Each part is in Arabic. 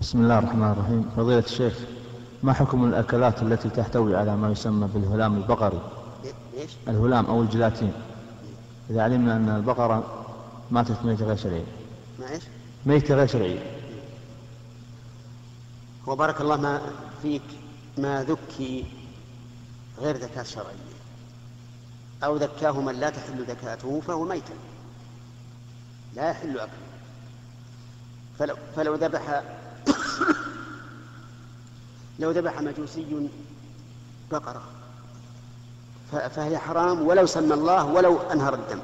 بسم الله الرحمن الرحيم. فضيلة الشيخ ما حكم الأكلات التي تحتوي على ما يسمى بالهلام البقري؟ الهلام أو الجلاتين. إذا علمنا أن البقرة ماتت ميتة غير شرعية؟ ميتة غير شرعية. وبارك الله ما فيك ما ذكي غير ذكاة شرعية أو ذكاه من لا تحل ذكاته فهو ميتا لا يحل أكله. فلو, فلو ذبح لو ذبح مجوسي بقرة. فهي حرام ولو سمى الله ولو أنهر الدم.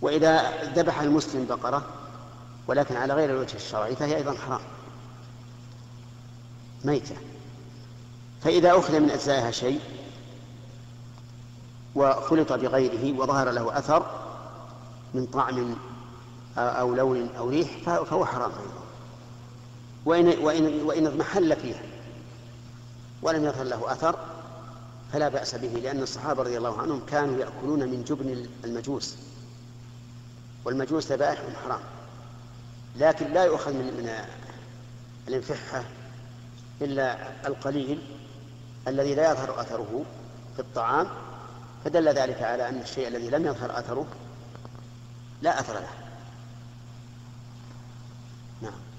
وإذا ذبح المسلم بقرة ولكن على غير الوجه الشرعي فهي أيضا حرام. ميتة. فإذا أخذ من أجزائها شيء وخلط بغيره وظهر له أثر من طعم أو لون أو ريح فهو حرام أيضا. وإن, وإن, وإن اضمحل فيها ولم يظهر له أثر فلا بأس به لأن الصحابة رضي الله عنهم كانوا يأكلون من جبن المجوس والمجوس ذبائحهم حرام لكن لا يؤخذ من من الإنفحة إلا القليل الذي لا يظهر أثره في الطعام فدل ذلك على أن الشيء الذي لم يظهر أثره لا أثر له. نعم.